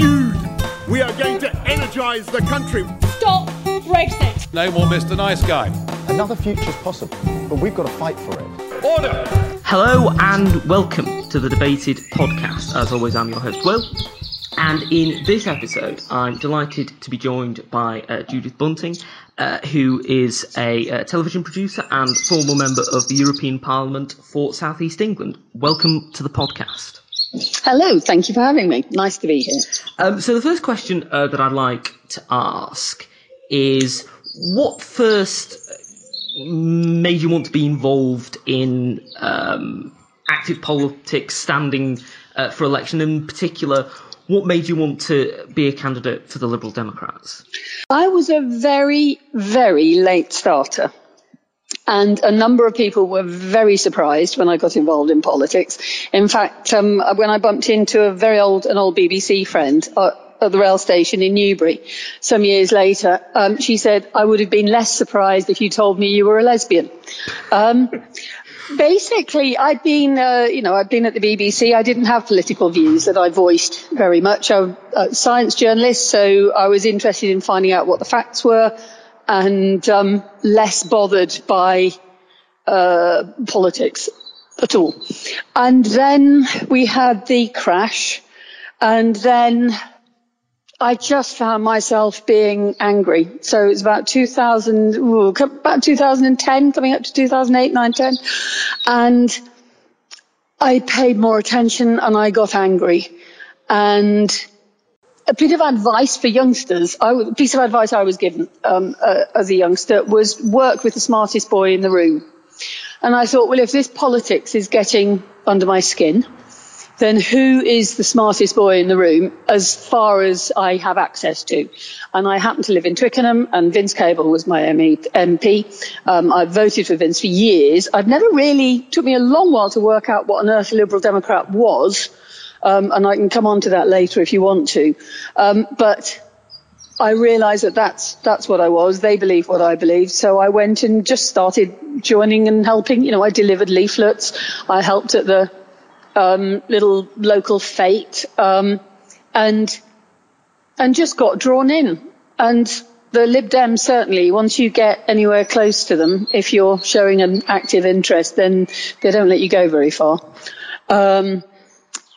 Dude, we are going to energise the country. Stop Brexit. No more Mr. Nice Guy. Another future's possible, but we've got to fight for it. Order! Hello and welcome to the Debated podcast. As always, I'm your host, Will. And in this episode, I'm delighted to be joined by uh, Judith Bunting, uh, who is a uh, television producer and former member of the European Parliament for South East England. Welcome to the podcast. Hello, thank you for having me. Nice to be here. Um, so the first question uh, that I'd like to ask is, what first made you want to be involved in um, active politics, standing uh, for election, in particular? What made you want to be a candidate for the Liberal Democrats? I was a very, very late starter. And a number of people were very surprised when I got involved in politics. In fact, um, when I bumped into a very old, an old BBC friend uh, at the rail station in Newbury some years later, um, she said, I would have been less surprised if you told me you were a lesbian. Um, basically, I'd been, uh, you know, I'd been at the BBC. I didn't have political views that I voiced very much. I was a science journalist, so I was interested in finding out what the facts were and um, less bothered by uh, politics at all. And then we had the crash, and then I just found myself being angry. So it was about 2000, ooh, about 2010, coming up to 2008, 9, 10. And I paid more attention and I got angry. And a bit of advice for youngsters, I, a piece of advice I was given um, uh, as a youngster was work with the smartest boy in the room. And I thought, well, if this politics is getting under my skin, then who is the smartest boy in the room as far as I have access to? And I happen to live in Twickenham, and Vince Cable was my MP. Um, I've voted for Vince for years. I've never really, took me a long while to work out what an earth a Liberal Democrat was. Um, and I can come on to that later if you want to. Um, but I realised that that's that's what I was. They believe what I believe, so I went and just started joining and helping. You know, I delivered leaflets. I helped at the um, little local fete, um, and and just got drawn in. And the Lib Dems certainly, once you get anywhere close to them, if you're showing an active interest, then they don't let you go very far. Um,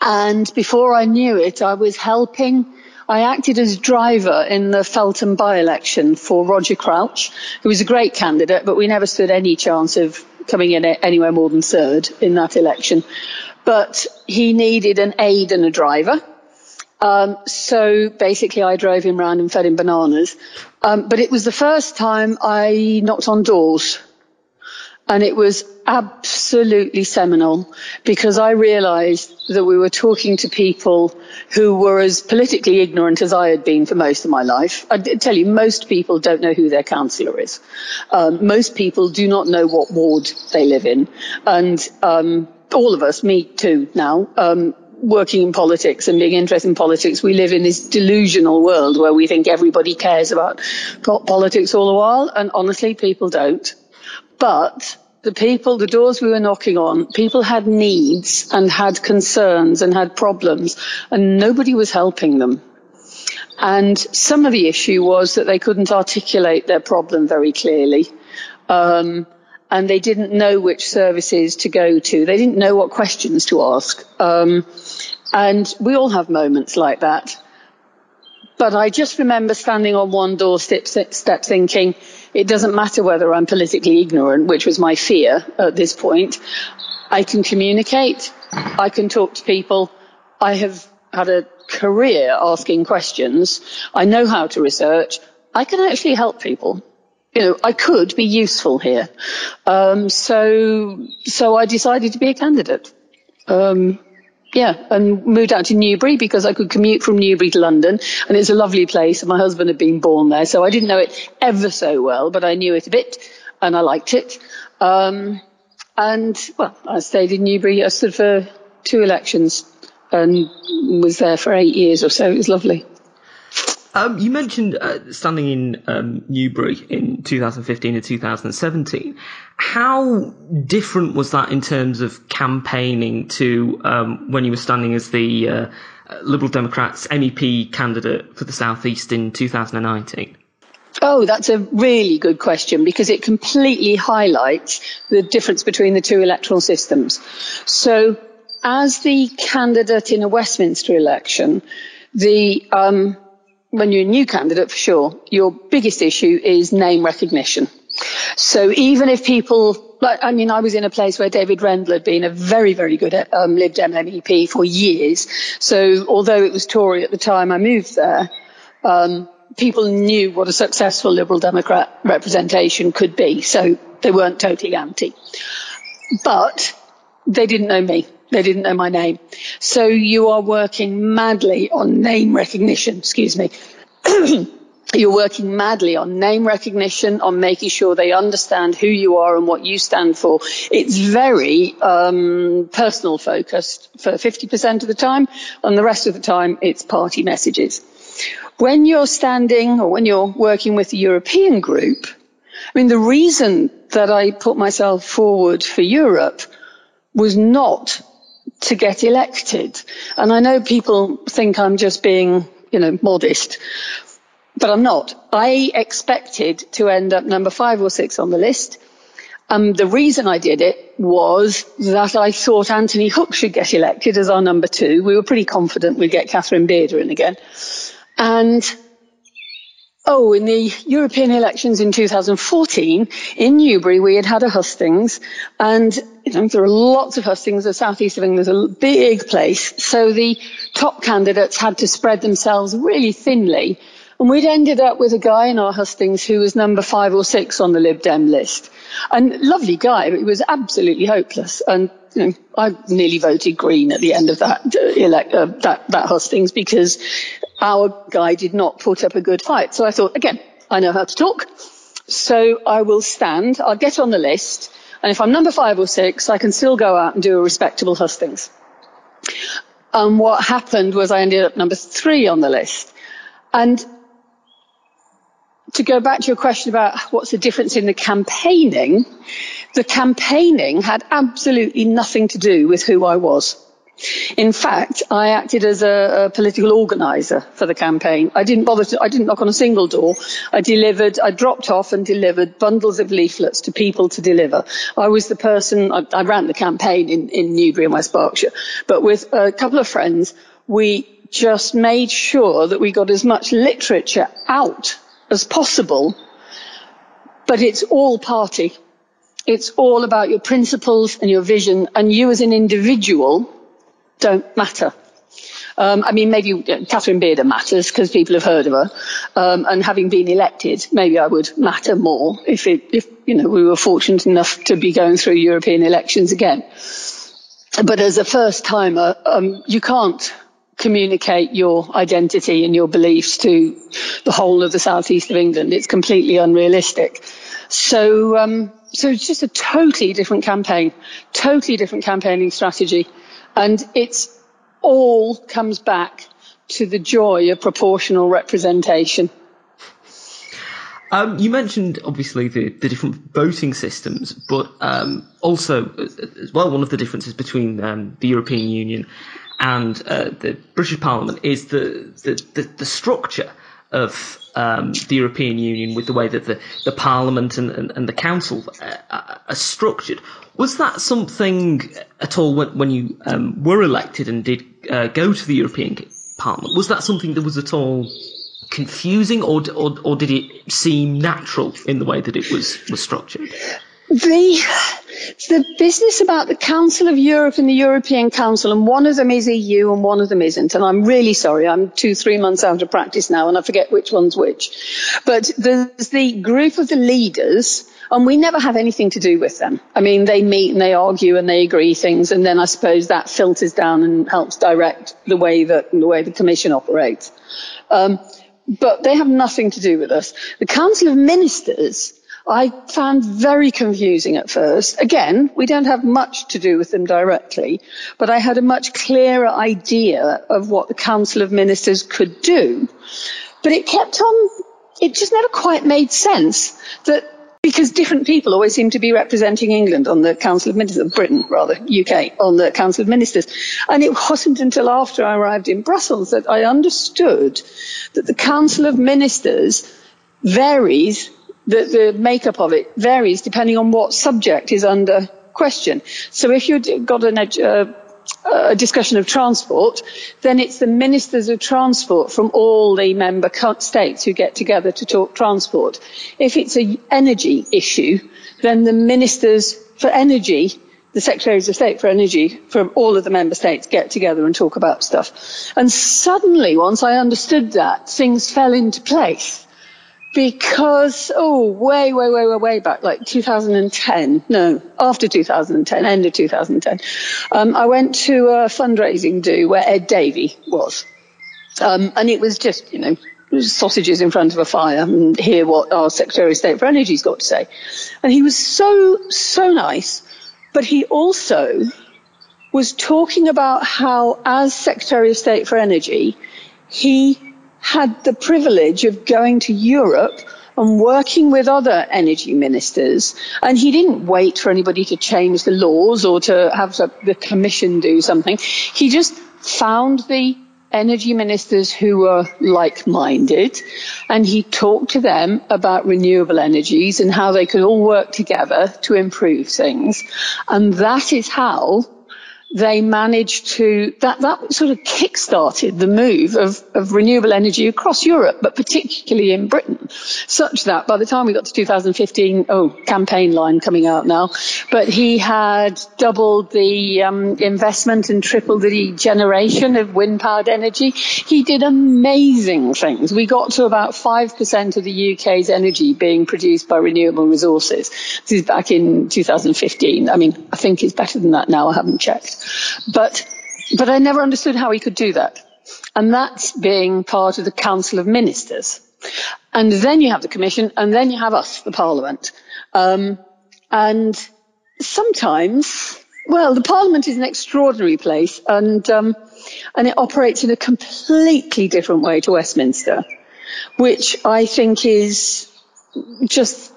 and before I knew it, I was helping. I acted as driver in the Feltham by-election for Roger Crouch, who was a great candidate, but we never stood any chance of coming in anywhere more than third in that election. But he needed an aide and a driver. Um, so basically, I drove him around and fed him bananas. Um, but it was the first time I knocked on doors and it was absolutely seminal because I realized that we were talking to people who were as politically ignorant as I had been for most of my life. I tell you, most people don't know who their councillor is. Um, most people do not know what ward they live in. And um, all of us, me too now, um, working in politics and being interested in politics, we live in this delusional world where we think everybody cares about politics all the while. And honestly, people don't. But the people, the doors we were knocking on, people had needs and had concerns and had problems, and nobody was helping them. And some of the issue was that they couldn't articulate their problem very clearly. Um, and they didn't know which services to go to. They didn't know what questions to ask. Um, and we all have moments like that. But I just remember standing on one doorstep step thinking, it doesn't matter whether I'm politically ignorant, which was my fear at this point. I can communicate. I can talk to people. I have had a career asking questions. I know how to research. I can actually help people. You know, I could be useful here. Um, so, so I decided to be a candidate. Um, yeah, and moved out to Newbury because I could commute from Newbury to London, and it's a lovely place. And my husband had been born there, so I didn't know it ever so well, but I knew it a bit, and I liked it. Um, and well, I stayed in Newbury. I stood for two elections and was there for eight years or so. It was lovely. Um, you mentioned uh, standing in um, Newbury in 2015 and 2017. How different was that in terms of campaigning to um, when you were standing as the uh, Liberal Democrats MEP candidate for the South East in 2019? Oh, that's a really good question because it completely highlights the difference between the two electoral systems. So, as the candidate in a Westminster election, the um, when you're a new candidate for sure, your biggest issue is name recognition. So even if people, like, I mean, I was in a place where David Rendel had been a very, very good um, Lib Dem MEP for years. So although it was Tory at the time I moved there, um, people knew what a successful Liberal Democrat representation could be. So they weren't totally anti. But they didn't know me. They didn't know my name. So you are working madly on name recognition, excuse me. You're working madly on name recognition, on making sure they understand who you are and what you stand for. It's very um, personal focused for 50% of the time, and the rest of the time it's party messages. When you're standing or when you're working with the European group, I mean, the reason that I put myself forward for Europe was not to get elected. And I know people think I'm just being, you know, modest, but I'm not. I expected to end up number five or six on the list. Um, the reason I did it was that I thought Anthony Hook should get elected as our number two. We were pretty confident we'd get Catherine Bearder in again. And Oh, in the European elections in 2014 in Newbury, we had had a hustings and there are lots of hustings. The southeast of England is a big place. So the top candidates had to spread themselves really thinly. And we'd ended up with a guy in our hustings who was number five or six on the Lib Dem list. And lovely guy, but he was absolutely hopeless. And you know, I nearly voted Green at the end of that uh, uh, that that hustings because our guy did not put up a good fight. So I thought, again, I know how to talk. So I will stand, I'll get on the list, and if I'm number five or six, I can still go out and do a respectable hustings. And what happened was I ended up number three on the list. And to go back to your question about what's the difference in the campaigning, the campaigning had absolutely nothing to do with who I was. In fact, I acted as a, a political organizer for the campaign. I didn't bother to, I didn't knock on a single door. I delivered, I dropped off and delivered bundles of leaflets to people to deliver. I was the person, I, I ran the campaign in, in Newbury and West Berkshire, but with a couple of friends, we just made sure that we got as much literature out as possible, but it's all party. It's all about your principles and your vision and you as an individual don't matter. Um, I mean, maybe Catherine Bearder matters because people have heard of her, um, and having been elected, maybe I would matter more if it, if you know we were fortunate enough to be going through European elections again. But as a first timer, um, you can't communicate your identity and your beliefs to the whole of the southeast of England. It's completely unrealistic. So, um, so it's just a totally different campaign, totally different campaigning strategy. And it's all comes back to the joy of proportional representation. Um, you mentioned obviously the, the different voting systems, but um, also as well one of the differences between um, the European Union and uh, the British Parliament is the the, the, the structure of um, the European Union with the way that the, the Parliament and, and, and the Council uh, are structured. Was that something at all when, when you um, were elected and did uh, go to the European Parliament? Was that something that was at all confusing, or, or, or did it seem natural in the way that it was, was structured? The the business about the Council of Europe and the European Council, and one of them is EU and one of them isn't. And I'm really sorry. I'm two, three months out of practice now, and I forget which one's which. But there's the group of the leaders, and we never have anything to do with them. I mean, they meet and they argue and they agree things, and then I suppose that filters down and helps direct the way that the way the Commission operates. Um, but they have nothing to do with us. The Council of Ministers I found very confusing at first. Again, we don't have much to do with them directly, but I had a much clearer idea of what the Council of Ministers could do. But it kept on, it just never quite made sense that because different people always seem to be representing England on the Council of Ministers, Britain rather, UK, on the Council of Ministers. And it wasn't until after I arrived in Brussels that I understood that the Council of Ministers varies, the, the makeup of it varies depending on what subject is under question. So if you've got an, uh, a discussion of transport, then it's the ministers of transport from all the member states who get together to talk transport. If it's an energy issue, then the ministers for energy, the secretaries of state for energy from all of the member states get together and talk about stuff. And suddenly, once I understood that, things fell into place because oh way way way way way back like 2010 no after 2010 end of 2010 um, i went to a fundraising do where ed davey was. Um, and it was just you know sausages in front of a fire and hear what our secretary of state for energy's got to say. And he was so so nice but he also was talking about how as secretary of state for energy he had the privilege of going to Europe and working with other energy ministers. And he didn't wait for anybody to change the laws or to have the commission do something. He just found the energy ministers who were like-minded and he talked to them about renewable energies and how they could all work together to improve things. And that is how they managed to, that, that sort of kick-started the move of, of renewable energy across Europe, but particularly in Britain, such that by the time we got to 2015, oh, campaign line coming out now, but he had doubled the um, investment and tripled the generation of wind-powered energy. He did amazing things. We got to about 5% of the UK's energy being produced by renewable resources. This is back in 2015. I mean, I think it's better than that now. I haven't checked. But, but I never understood how he could do that. And that's being part of the Council of Ministers. And then you have the Commission, and then you have us, the Parliament. Um, and sometimes, well, the Parliament is an extraordinary place, and um, and it operates in a completely different way to Westminster, which I think is just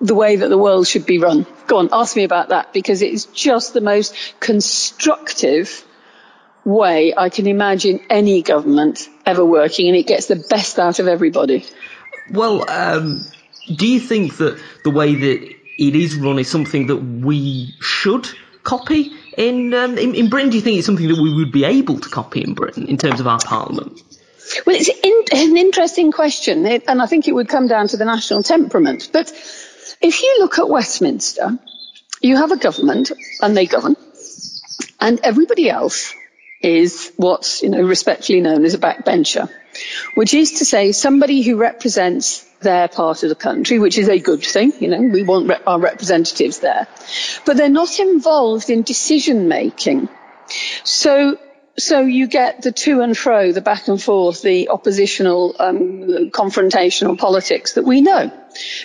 the way that the world should be run. Go on, ask me about that because it's just the most constructive way I can imagine any government ever working and it gets the best out of everybody. Well, um, do you think that the way that it is run is something that we should copy in, um, in, in Britain? Do you think it's something that we would be able to copy in Britain in terms of our parliament? Well, it's in, an interesting question, and I think it would come down to the national temperament. But if you look at Westminster, you have a government and they govern, and everybody else is what's you know respectfully known as a backbencher, which is to say somebody who represents their part of the country, which is a good thing. You know, we want our representatives there, but they're not involved in decision making. So so you get the to and fro, the back and forth, the oppositional, um, confrontational politics that we know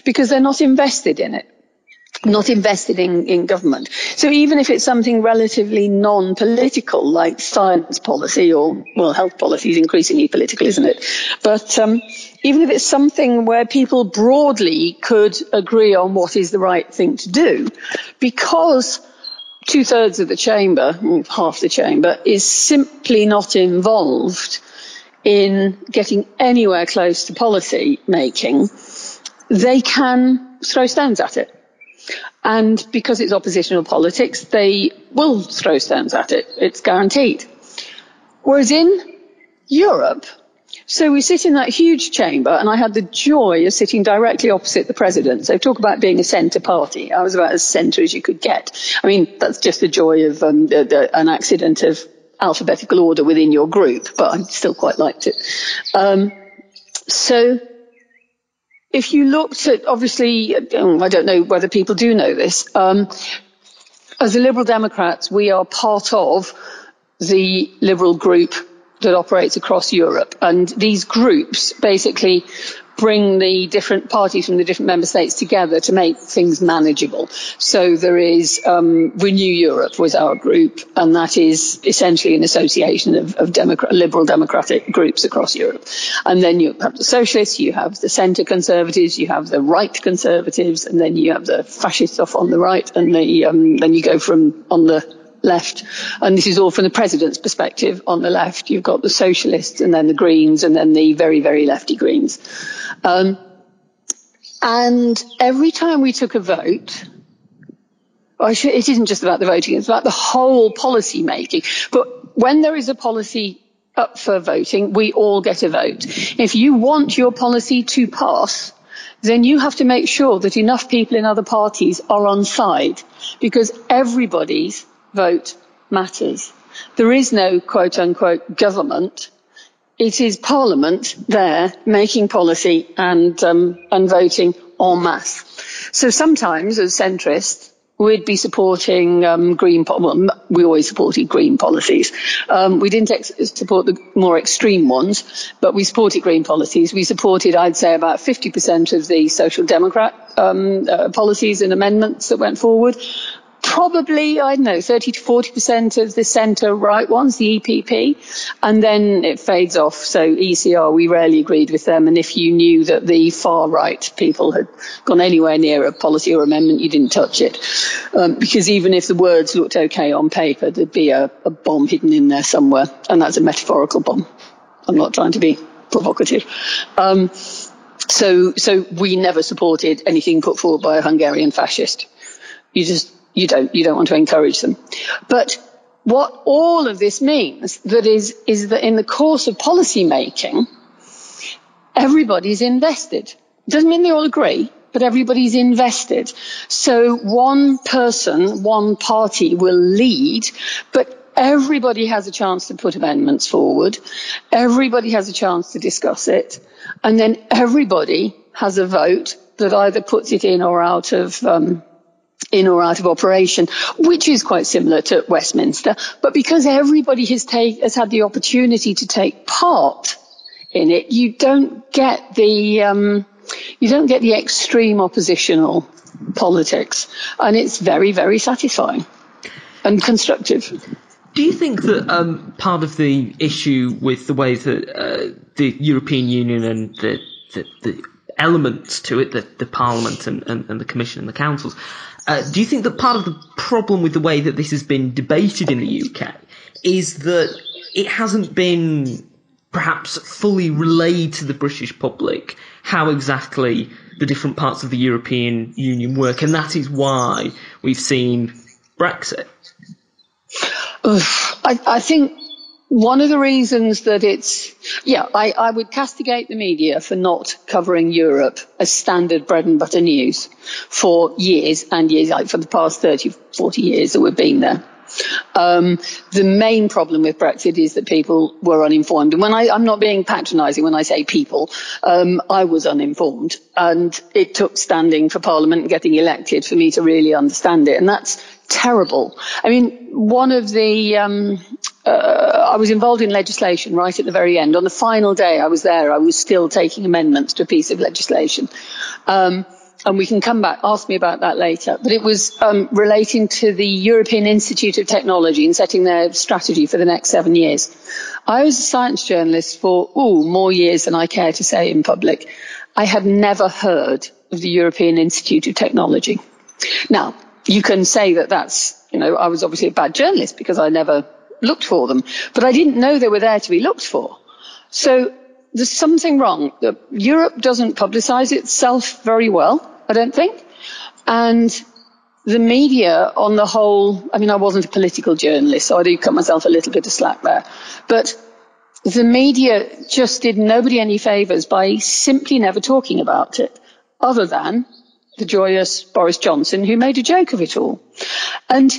because they're not invested in it not invested in, in government. So even if it's something relatively non-political, like science policy or, well, health policy is increasingly political, isn't it? But um, even if it's something where people broadly could agree on what is the right thing to do, because two thirds of the chamber, half the chamber, is simply not involved in getting anywhere close to policy making, they can throw stones at it. And because it's oppositional politics, they will throw stones at it. It's guaranteed. Whereas in Europe, so we sit in that huge chamber, and I had the joy of sitting directly opposite the president. So talk about being a centre party. I was about as centre as you could get. I mean, that's just the joy of um, the, the, an accident of alphabetical order within your group, but I still quite liked it. Um, so if you looked at, obviously, um, I don't know whether people do know this, um, as the Liberal Democrats, we are part of the Liberal group that operates across Europe. And these groups basically bring the different parties from the different member states together to make things manageable. So there is um, Renew Europe was our group, and that is essentially an association of, of Democrat, liberal democratic groups across Europe. And then you have the socialists, you have the centre conservatives, you have the right conservatives, and then you have the fascists off on the right, and the, um, then you go from on the left. And this is all from the president's perspective. On the left, you've got the socialists and then the Greens and then the very, very lefty Greens. Um, and every time we took a vote, it isn't just about the voting, it's about the whole policy making. But when there is a policy up for voting, we all get a vote. If you want your policy to pass, then you have to make sure that enough people in other parties are on side because everybody's vote matters. There is no quote unquote government. It is Parliament there making policy and um, and voting en masse. So sometimes, as centrists, we'd be supporting um, green. Well, we always supported green policies. Um, we didn't ex- support the more extreme ones, but we supported green policies. We supported, I'd say, about 50% of the social democrat um, uh, policies and amendments that went forward probably, I don't know, 30 to 40% of the centre right ones, the EPP, and then it fades off. So ECR, we rarely agreed with them. And if you knew that the far right people had gone anywhere near a policy or amendment, you didn't touch it. Um, because even if the words looked okay on paper, there'd be a, a bomb hidden in there somewhere. And that's a metaphorical bomb. I'm not trying to be provocative. Um, so, so we never supported anything put forward by a Hungarian fascist. You just you don't you don't want to encourage them. But what all of this means that is is that in the course of policy making, everybody's invested. Doesn't mean they all agree, but everybody's invested. So one person, one party will lead, but everybody has a chance to put amendments forward. Everybody has a chance to discuss it. And then everybody has a vote that either puts it in or out of um, in or out of operation, which is quite similar to Westminster. But because everybody has, take, has had the opportunity to take part in it, you don't get the um, you don't get the extreme oppositional politics, and it's very very satisfying and constructive. Do you think that um, part of the issue with the way that uh, the European Union and the, the, the elements to it, the, the Parliament and, and, and, the Commission and the councils, uh, do you think that part of the problem with the way that this has been debated in the UK is that it hasn't been perhaps fully relayed to the British public how exactly the different parts of the European Union work, and that is why we've seen Brexit? I, I think one of the reasons that it's, yeah, I, I, would castigate the media for not covering Europe as standard bread and butter news for years and years, like for the past 30, 40 years that we've been there. Um, the main problem with Brexit is that people were uninformed. And when I am not being patronising when I say people, um, I was uninformed. And it took standing for Parliament and getting elected for me to really understand it. And that's terrible. I mean, one of the, um, uh, I was involved in legislation right at the very end. On the final day I was there, I was still taking amendments to a piece of legislation. Um, and we can come back, ask me about that later. But it was um, relating to the European Institute of Technology and setting their strategy for the next seven years. I was a science journalist for, ooh, more years than I care to say in public. I had never heard of the European Institute of Technology. Now, you can say that that's, you know, I was obviously a bad journalist because I never looked for them, but I didn't know they were there to be looked for. So there's something wrong. Europe doesn't publicize itself very well, I don't think. And the media on the whole, I mean, I wasn't a political journalist, so I do cut myself a little bit of slack there. But the media just did nobody any favors by simply never talking about it, other than the joyous Boris Johnson who made a joke of it all. And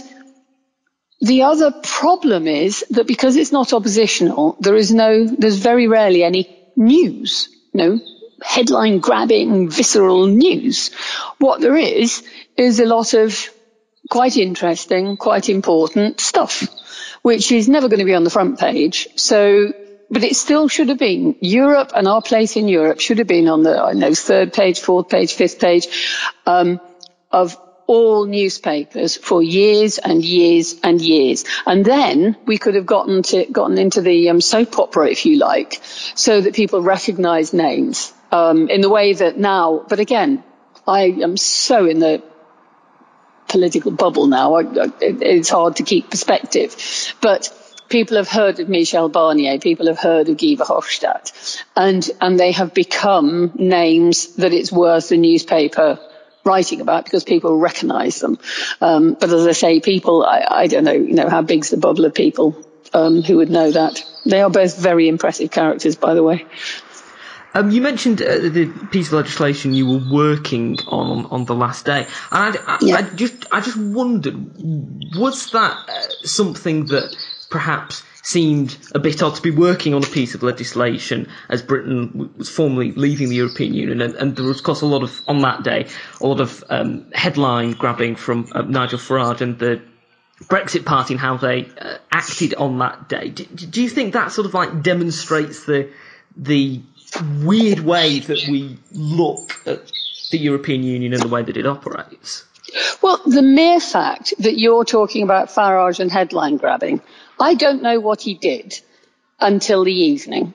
the other problem is that because it's not oppositional, there is no, there's very rarely any news, no headline grabbing, visceral news. What there is, is a lot of quite interesting, quite important stuff, which is never going to be on the front page. So but it still should have been Europe and our place in Europe should have been on the, I know, third page, fourth page, fifth page, um, of all newspapers for years and years and years. And then we could have gotten to, gotten into the um, soap opera, if you like, so that people recognize names, um, in the way that now, but again, I am so in the political bubble now. I, I, it's hard to keep perspective, but people have heard of Michel Barnier, people have heard of Guy Verhofstadt, and, and they have become names that it's worth the newspaper writing about because people recognize them. Um, but as I say, people, I, I, don't know, you know, how big's the bubble of people um, who would know that. They are both very impressive characters, by the way. Um, you mentioned uh, the piece of legislation you were working on on the last day, and I, I, yeah. I just I just wondered, was that uh, something that perhaps seemed a bit odd to be working on a piece of legislation as Britain was formally leaving the European Union, and, and there was, of course, a lot of on that day a lot of um, headline grabbing from uh, Nigel Farage and the Brexit Party and how they uh, acted on that day. Do, do, you think that sort of like demonstrates the the weird way that we look at the European Union and the way that it operates? Well, the mere fact that you're talking about Farage and headline grabbing I don't know what he did until the evening.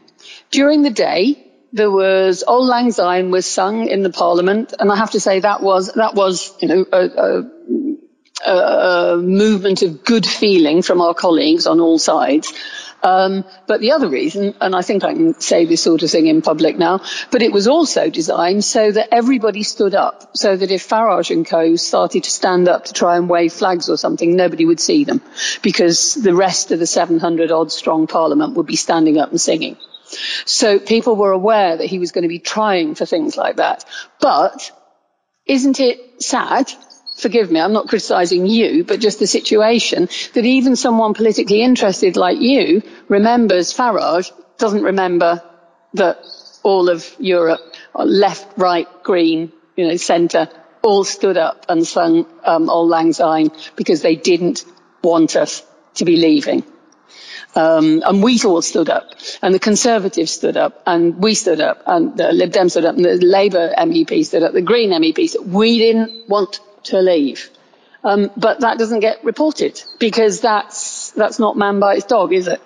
During the day, there was Auld Lang Syne was sung in the Parliament, and I have to say that was that was you know a, a, a movement of good feeling from our colleagues on all sides. Um, but the other reason, and I think I can say this sort of thing in public now, but it was also designed so that everybody stood up, so that if Farage and co started to stand up to try and wave flags or something, nobody would see them, because the rest of the 700 odd strong parliament would be standing up and singing. So people were aware that he was going to be trying for things like that. But isn't it sad forgive me, I'm not criticizing you, but just the situation that even someone politically interested like you remembers Farage, doesn't remember that all of Europe, left, right, green, you know, centre, all stood up and sung um, Auld Lang Syne because they didn't want us to be leaving. Um, and we all stood up, and the Conservatives stood up, and we stood up, and the Lib Dem stood up, and the Labour MEP stood up, the Green MEP. We didn't want to leave. Um, but that doesn't get reported because that's that's not man by its dog, is it?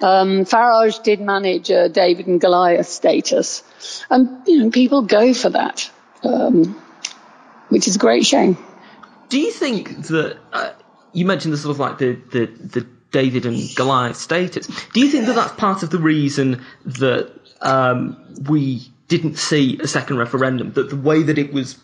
Um, Farage did manage a David and Goliath status, and you know people go for that, um, which is a great shame. Do you think that uh, you mentioned the sort of like the, the the David and Goliath status? Do you think that that's part of the reason that um, we didn't see a second referendum? That the way that it was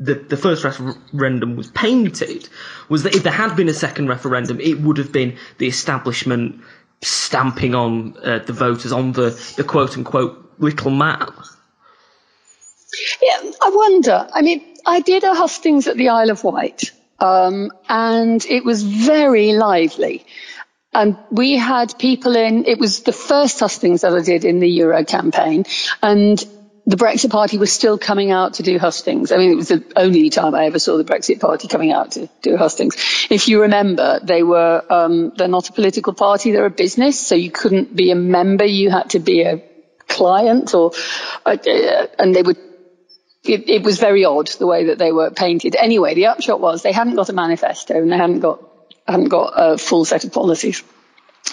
the, the first referendum was painted was that if there had been a second referendum, it would have been the establishment stamping on uh, the voters on the, the quote unquote little man. Yeah, I wonder. I mean, I did a hustings at the Isle of Wight, um, and it was very lively. And we had people in, it was the first hustings that I did in the Euro campaign, and the Brexit Party was still coming out to do hustings. I mean, it was the only time I ever saw the Brexit Party coming out to do hustings. If you remember, they were um, they're not a political party; they're a business, so you couldn't be a member; you had to be a client, or uh, and they would. It, it was very odd the way that they were painted. Anyway, the upshot was they hadn't got a manifesto and they hadn't got hadn't got a full set of policies,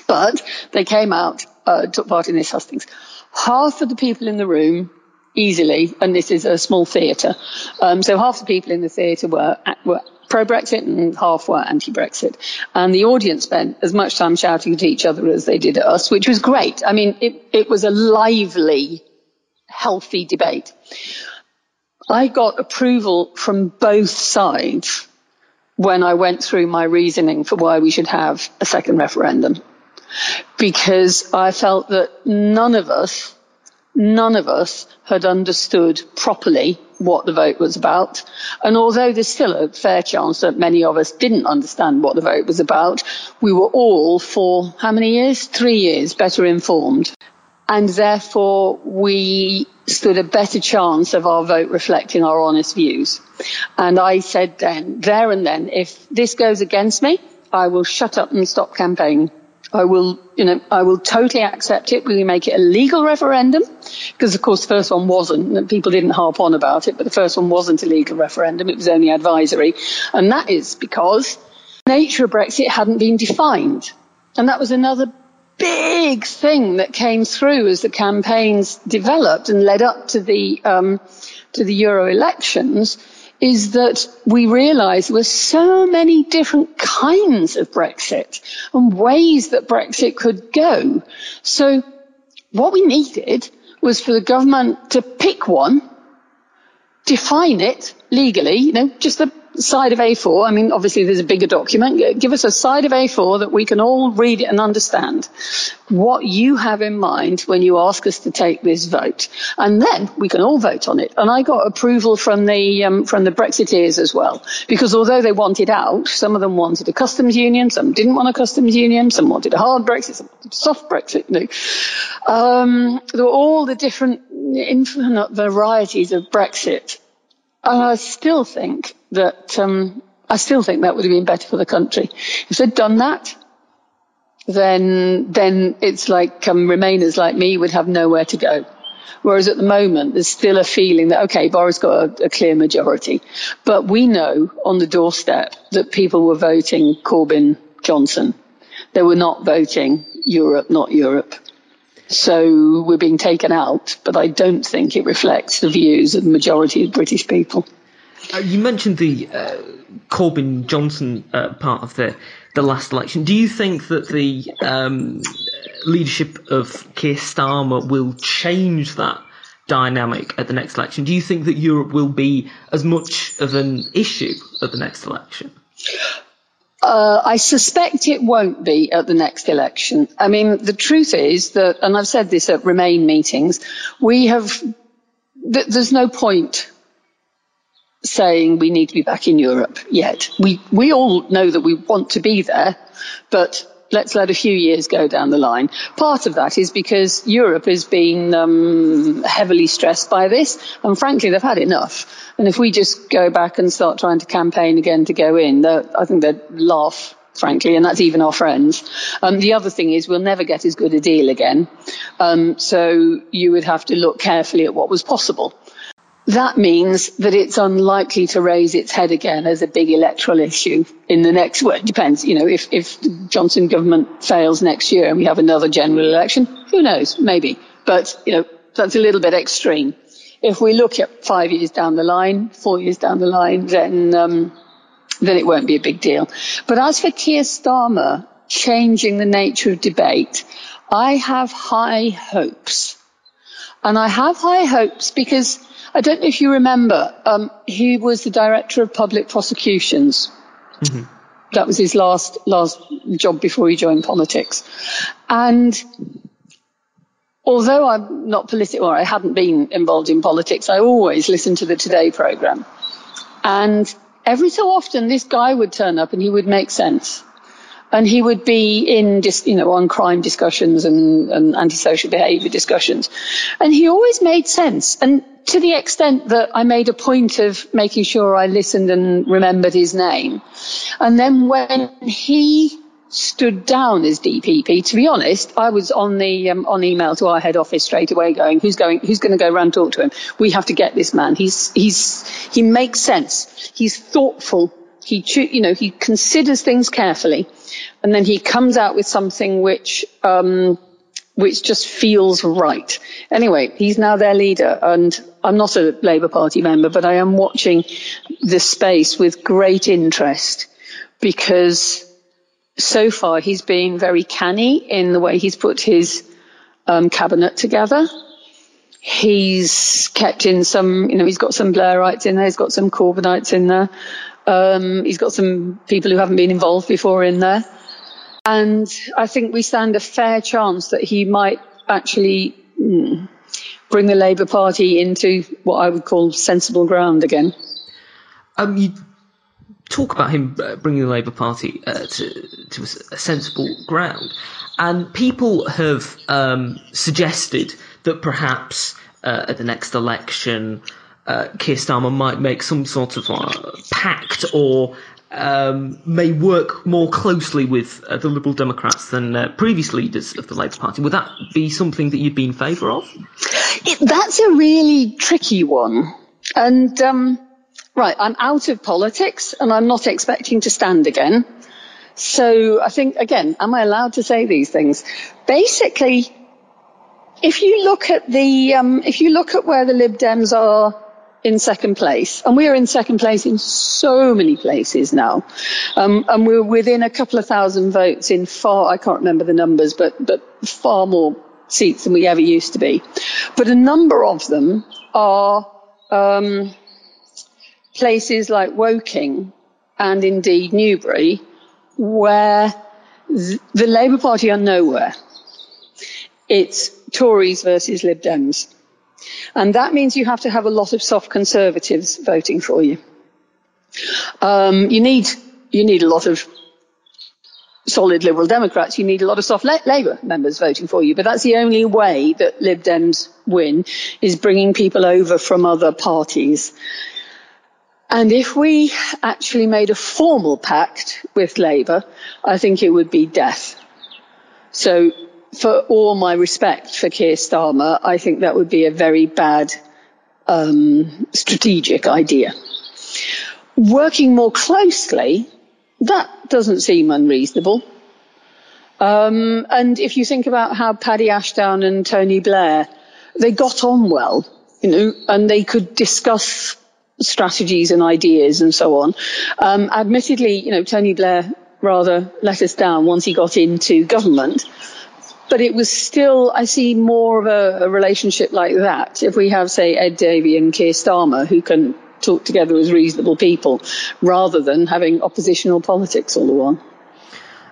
but they came out, uh, took part in this hustings. Half of the people in the room easily, and this is a small theatre. Um, so half the people in the theatre were, were pro Brexit and half were anti Brexit. And the audience spent as much time shouting at each other as they did at us, which was great. I mean, it, it was a lively, healthy debate. I got approval from both sides when I went through my reasoning for why we should have a second referendum. Because I felt that none of us none of us had understood properly what the vote was about. And although there's still a fair chance that many of us didn't understand what the vote was about, we were all for how many years? Three years better informed. And therefore we stood a better chance of our vote reflecting our honest views. And I said then, there and then, if this goes against me, I will shut up and stop campaigning. I will, you know, I will totally accept it. Will We make it a legal referendum because, of course, the first one wasn't. People didn't harp on about it, but the first one wasn't a legal referendum. It was only advisory. And that is because the nature of Brexit hadn't been defined. And that was another big thing that came through as the campaigns developed and led up to the, um, to the Euro elections is that we realised there were so many different kinds of Brexit and ways that Brexit could go. So what we needed was for the government to pick one, define it legally, you know, just the side of A4. I mean, obviously there's a bigger document. Give us a side of A4 that we can all read and understand what you have in mind when you ask us to take this vote. And then we can all vote on it. And I got approval from the, um, from the Brexiteers as well. Because although they wanted out, some of them wanted a customs union, some didn't want a customs union, some wanted a hard Brexit, some wanted a soft Brexit. No. Um, there were all the different infinite varieties of Brexit. I still think that um, I still think that would have been better for the country if they'd done that. Then, then it's like um, Remainers like me would have nowhere to go. Whereas at the moment, there's still a feeling that, okay, Boris got a, a, clear majority. But we know on the doorstep that people were voting Corbyn Johnson. They were not voting Europe, not Europe. So we're being taken out, but I don't think it reflects the views of the majority of British people. Uh, you mentioned the uh, Corbyn Johnson uh, part of the the last election. Do you think that the um, leadership of Keir Starmer will change that dynamic at the next election? Do you think that Europe will be as much of an issue at the next election? Uh, I suspect it won't be at the next election. I mean, the truth is that, and I've said this at Remain meetings, we have, th- there's no point saying we need to be back in Europe yet. We, we all know that we want to be there, but let's let a few years go down the line. Part of that is because Europe has been um, heavily stressed by this, and frankly, they've had enough. And if we just go back and start trying to campaign again to go in, I think they'd laugh. Frankly, and that's even our friends. Um, the other thing is we'll never get as good a deal again. Um, so you would have to look carefully at what was possible. That means that it's unlikely to raise its head again as a big electoral issue in the next, well, it depends, you know, if, if the Johnson government fails next year and we have another general election, who knows, maybe. But, you know, that's a little bit extreme. If we look at five years down the line, four years down the line, then, um, then it won't be a big deal. But as for Keir Starmer changing the nature of debate, I have high hopes. And I have high hopes because I don't know if you remember, um, he was the director of public prosecutions. Mm-hmm. That was his last last job before he joined politics, and although I'm not political, or I hadn't been involved in politics, I always listened to the Today program, and every so often this guy would turn up and he would make sense and he would be in just you know on crime discussions and, and antisocial behaviour discussions, and he always made sense. And to the extent that I made a point of making sure I listened and remembered his name, and then when he stood down as DPP. To be honest, I was on the um, on email to our head office straight away, going, "Who's going? Who's going to go round talk to him? We have to get this man. He's he's he makes sense. He's thoughtful. He you know he considers things carefully, and then he comes out with something which um, which just feels right. Anyway, he's now their leader, and I'm not a Labour Party member, but I am watching this space with great interest because so far he's been very canny in the way he's put his um, cabinet together. He's kept in some, you know, he's got some Blairites in there, he's got some Corbynites in there. Um, he's got some people who haven't been involved before in there. And I think we stand a fair chance that he might actually mm, bring the Labour Party into what I would call sensible ground again. Um, you talk about him uh, bringing the Labour Party uh, to, to a sensible ground, and people have um, suggested that perhaps uh, at the next election, uh, Keir Starmer might make some sort of uh, pact or um, may work more closely with uh, the Liberal Democrats than uh, previous leaders of the Labour Party. Would that be something that you'd be in favour of? It, that's a really tricky one. And, um, right, I'm out of politics and I'm not expecting to stand again. So I think, again, am I allowed to say these things? Basically, if you look at the, um, if you look at where the Lib Dems are in second place, and we are in second place in so many places now, um, and we're within a couple of thousand votes in far, I can't remember the numbers, but, but far more seats than we ever used to be. But a number of them are, um, places like Woking and indeed Newbury, where the Labour Party are nowhere. It's Tories versus Lib Dems. And that means you have to have a lot of soft conservatives voting for you. Um, you need you need a lot of solid Liberal Democrats. You need a lot of soft La- Labour members voting for you. But that's the only way that Lib Dems win is bringing people over from other parties. And if we actually made a formal pact with Labour, I think it would be death. So for all my respect for Keir Starmer, I think that would be a very bad um, strategic idea. Working more closely, that doesn't seem unreasonable. Um, and if you think about how Paddy Ashdown and Tony Blair, they got on well, you know, and they could discuss strategies and ideas and so on. Um, admittedly, you know, Tony Blair rather let us down once he got into government. But it was still, I see more of a, a relationship like that. If we have, say, Ed Davey and Keir Starmer, who can talk together as reasonable people, rather than having oppositional politics all the while.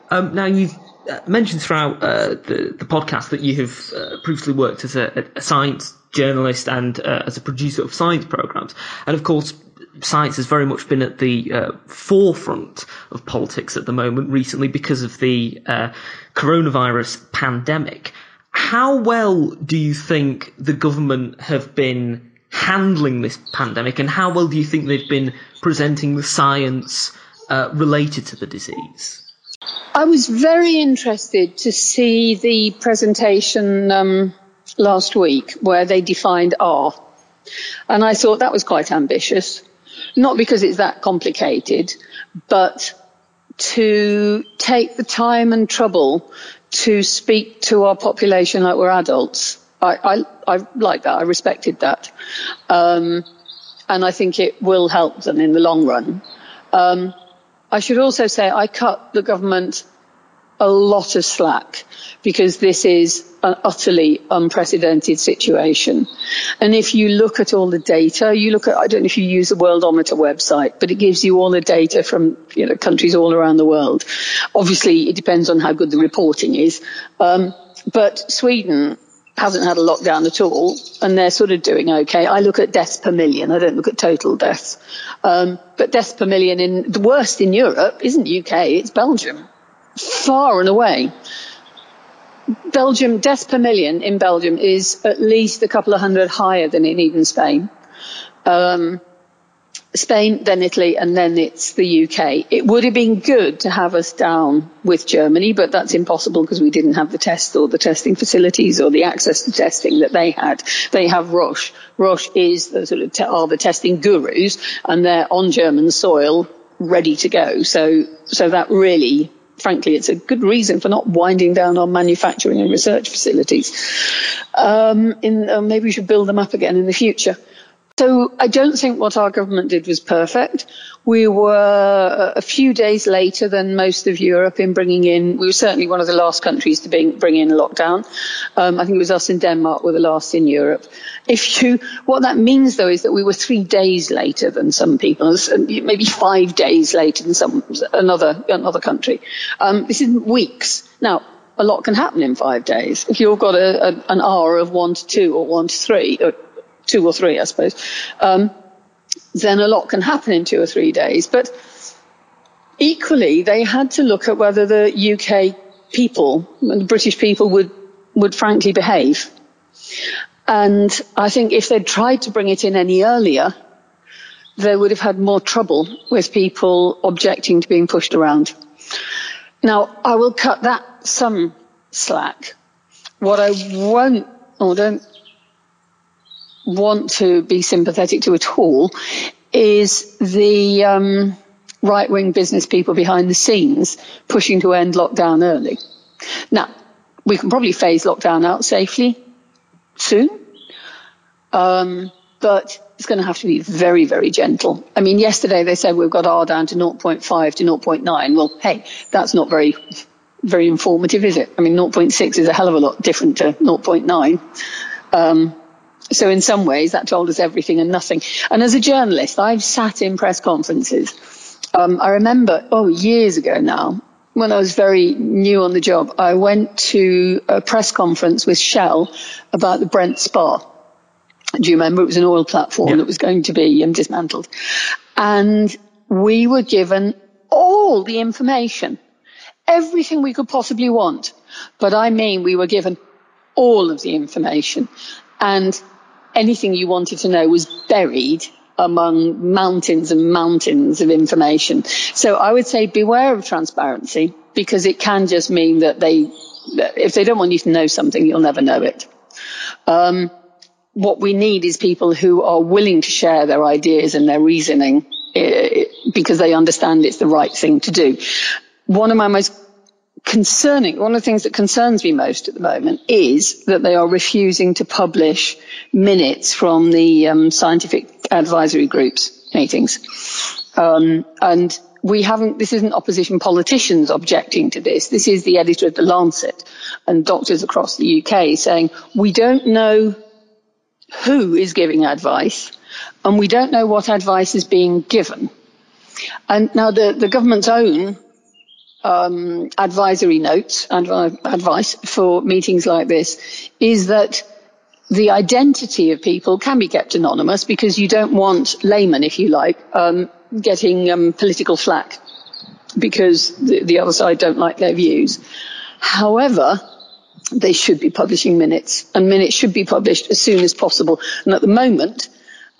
Um, now, you've uh, mentioned throughout uh, the, the podcast that you have uh, previously worked as a, a science journalist and uh, as a producer of science programs. And of course, science has very much been at the uh, forefront of politics at the moment recently because of the uh, coronavirus pandemic. How well do you think the government have been handling this pandemic and how well do you think they've been presenting the science uh, related to the disease? I was very interested to see the presentation um, last week where they defined R. And I thought that was quite ambitious. Not because it's that complicated, but to take the time and trouble to speak to our population like we're adults. I, I, I like that. I respected that. Um, and I think it will help them in the long run. Um, I should also say I cut the government a lot of slack because this is an utterly unprecedented situation. And if you look at all the data, you look at, I don't know if you use the Worldometer website, but it gives you all the data from, you know, countries all around the world. Obviously, it depends on how good the reporting is. Um, but Sweden hasn't had a lockdown at all, and they're sort of doing okay. I look at deaths per million. I don't look at total deaths. Um, but deaths per million in the worst in Europe isn't UK, it's Belgium far and away. Belgium, deaths per million in Belgium is at least a couple of hundred higher than in even Spain. Um, Spain, then Italy, and then it's the UK. It would have been good to have us down with Germany, but that's impossible because we didn't have the tests or the testing facilities or the access to testing that they had. They have Roche. Roche is the sort of te- are the testing gurus, and they're on German soil, ready to go. So, so that really frankly, it's a good reason for not winding down our manufacturing and research facilities. Um, in, uh, maybe we should build them up again in the future. So I don't think what our government did was perfect. We were a few days later than most of Europe in bringing in, we were certainly one of the last countries to bring, bring in lockdown. Um, I think it was us in Denmark were the last in Europe. If you, what that means though is that we were three days later than some people, maybe five days later than some, another, another country. Um, this is weeks. Now, a lot can happen in five days. If you've got a, a, an R of one to two or one to three, or two or three, I suppose, um, then a lot can happen in two or three days. But equally, they had to look at whether the UK people the British people would, would frankly behave. And I think if they'd tried to bring it in any earlier, they would have had more trouble with people objecting to being pushed around. Now, I will cut that some slack. What I won't or don't want to be sympathetic to at all is the um, right wing business people behind the scenes pushing to end lockdown early. Now, we can probably phase lockdown out safely soon, um, but it's going to have to be very, very gentle. I mean, yesterday they said we've got R down to 0.5 to 0.9. Well, hey, that's not very, very informative, is it? I mean, 0.6 is a hell of a lot different to 0.9. Um, so in some ways that told us everything and nothing. And as a journalist, I've sat in press conferences. Um, I remember, oh, years ago now, when I was very new on the job, I went to a press conference with Shell about the Brent Spar. Do you remember? It was an oil platform Yeah. that was going to be um, dismantled. And we were given all the information, everything we could possibly want. But I mean, we were given all of the information and anything you wanted to know was buried among mountains and mountains of information. So I would say beware of transparency because it can just mean that they, if they don't want you to know something, you'll never know it. Um, what we need is people who are willing to share their ideas and their reasoning eh, because they understand it's the right thing to do. One of my most concerning, one of the things that concerns me most at the moment is that they are refusing to publish minutes from the um, scientific advisory groups meetings. Um, and we haven't, this isn't opposition politicians objecting to this. This is the editor of The Lancet and doctors across the UK saying, we don't know who is giving advice and we don't know what advice is being given. And now the, the government's own um, advisory notes, advi- advice for meetings like this is that the identity of people can be kept anonymous because you don't want laymen, if you like, um, getting um, political flack because the, the other side don't like their views. However, they should be publishing minutes and minutes should be published as soon as possible. And at the moment,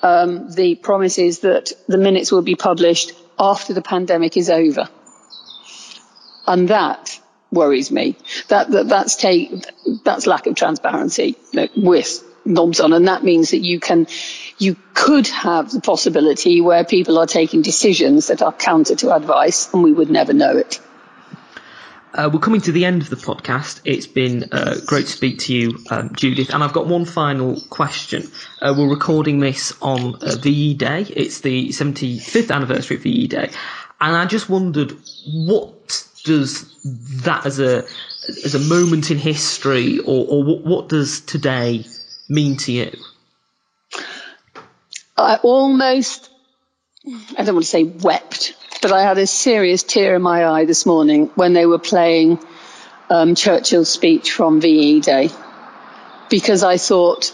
um, the promise is that the minutes will be published after the pandemic is over. And that worries me. That, that that's take, that's lack of transparency with knobs on. And that means that you can, you could have the possibility where people are taking decisions that are counter to advice and we would never know it. Uh, we're coming to the end of the podcast. It's been uh, great to speak to you, um, Judith. And I've got one final question. Uh, we're recording this on uh, VE Day. It's the 75th anniversary of VE Day. And I just wondered, what does that as a as a moment in history, or, or what, what does today mean to you? I almost, I don't want to say wept, but I had a serious tear in my eye this morning when they were playing um, Churchill's speech from VE Day because I thought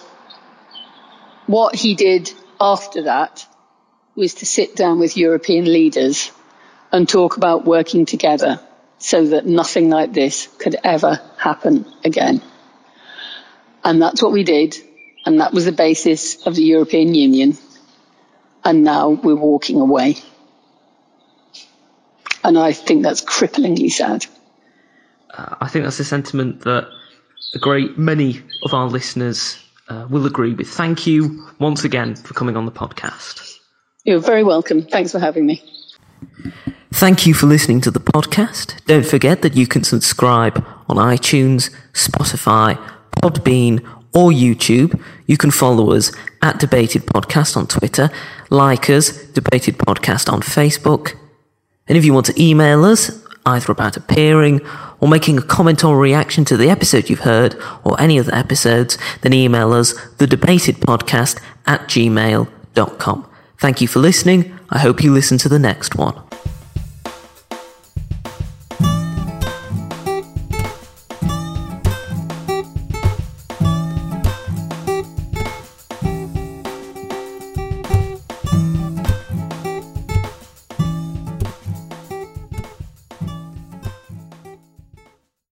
what he did after that was to sit down with European leaders and talk about working together so that nothing like this could ever happen again. And that's what we did. And that was the basis of the European Union. And now we're walking away. And I think that's cripplingly sad. I think that's a sentiment that a great many of our listeners uh, will agree with. Thank you once again for coming on the podcast. You're very welcome. Thanks for having me. Thank you for listening to the podcast. Don't forget that you can subscribe on iTunes, Spotify, Podbean, or YouTube. You can follow us at Debated Podcast on Twitter, like us, Debated Podcast on Facebook. And if you want to email us, either about appearing or making a comment or reaction to the episode you've heard or any other episodes, then email us thedebatedpodcast at gmail.com. Thank you for listening. I hope you listen to the next one.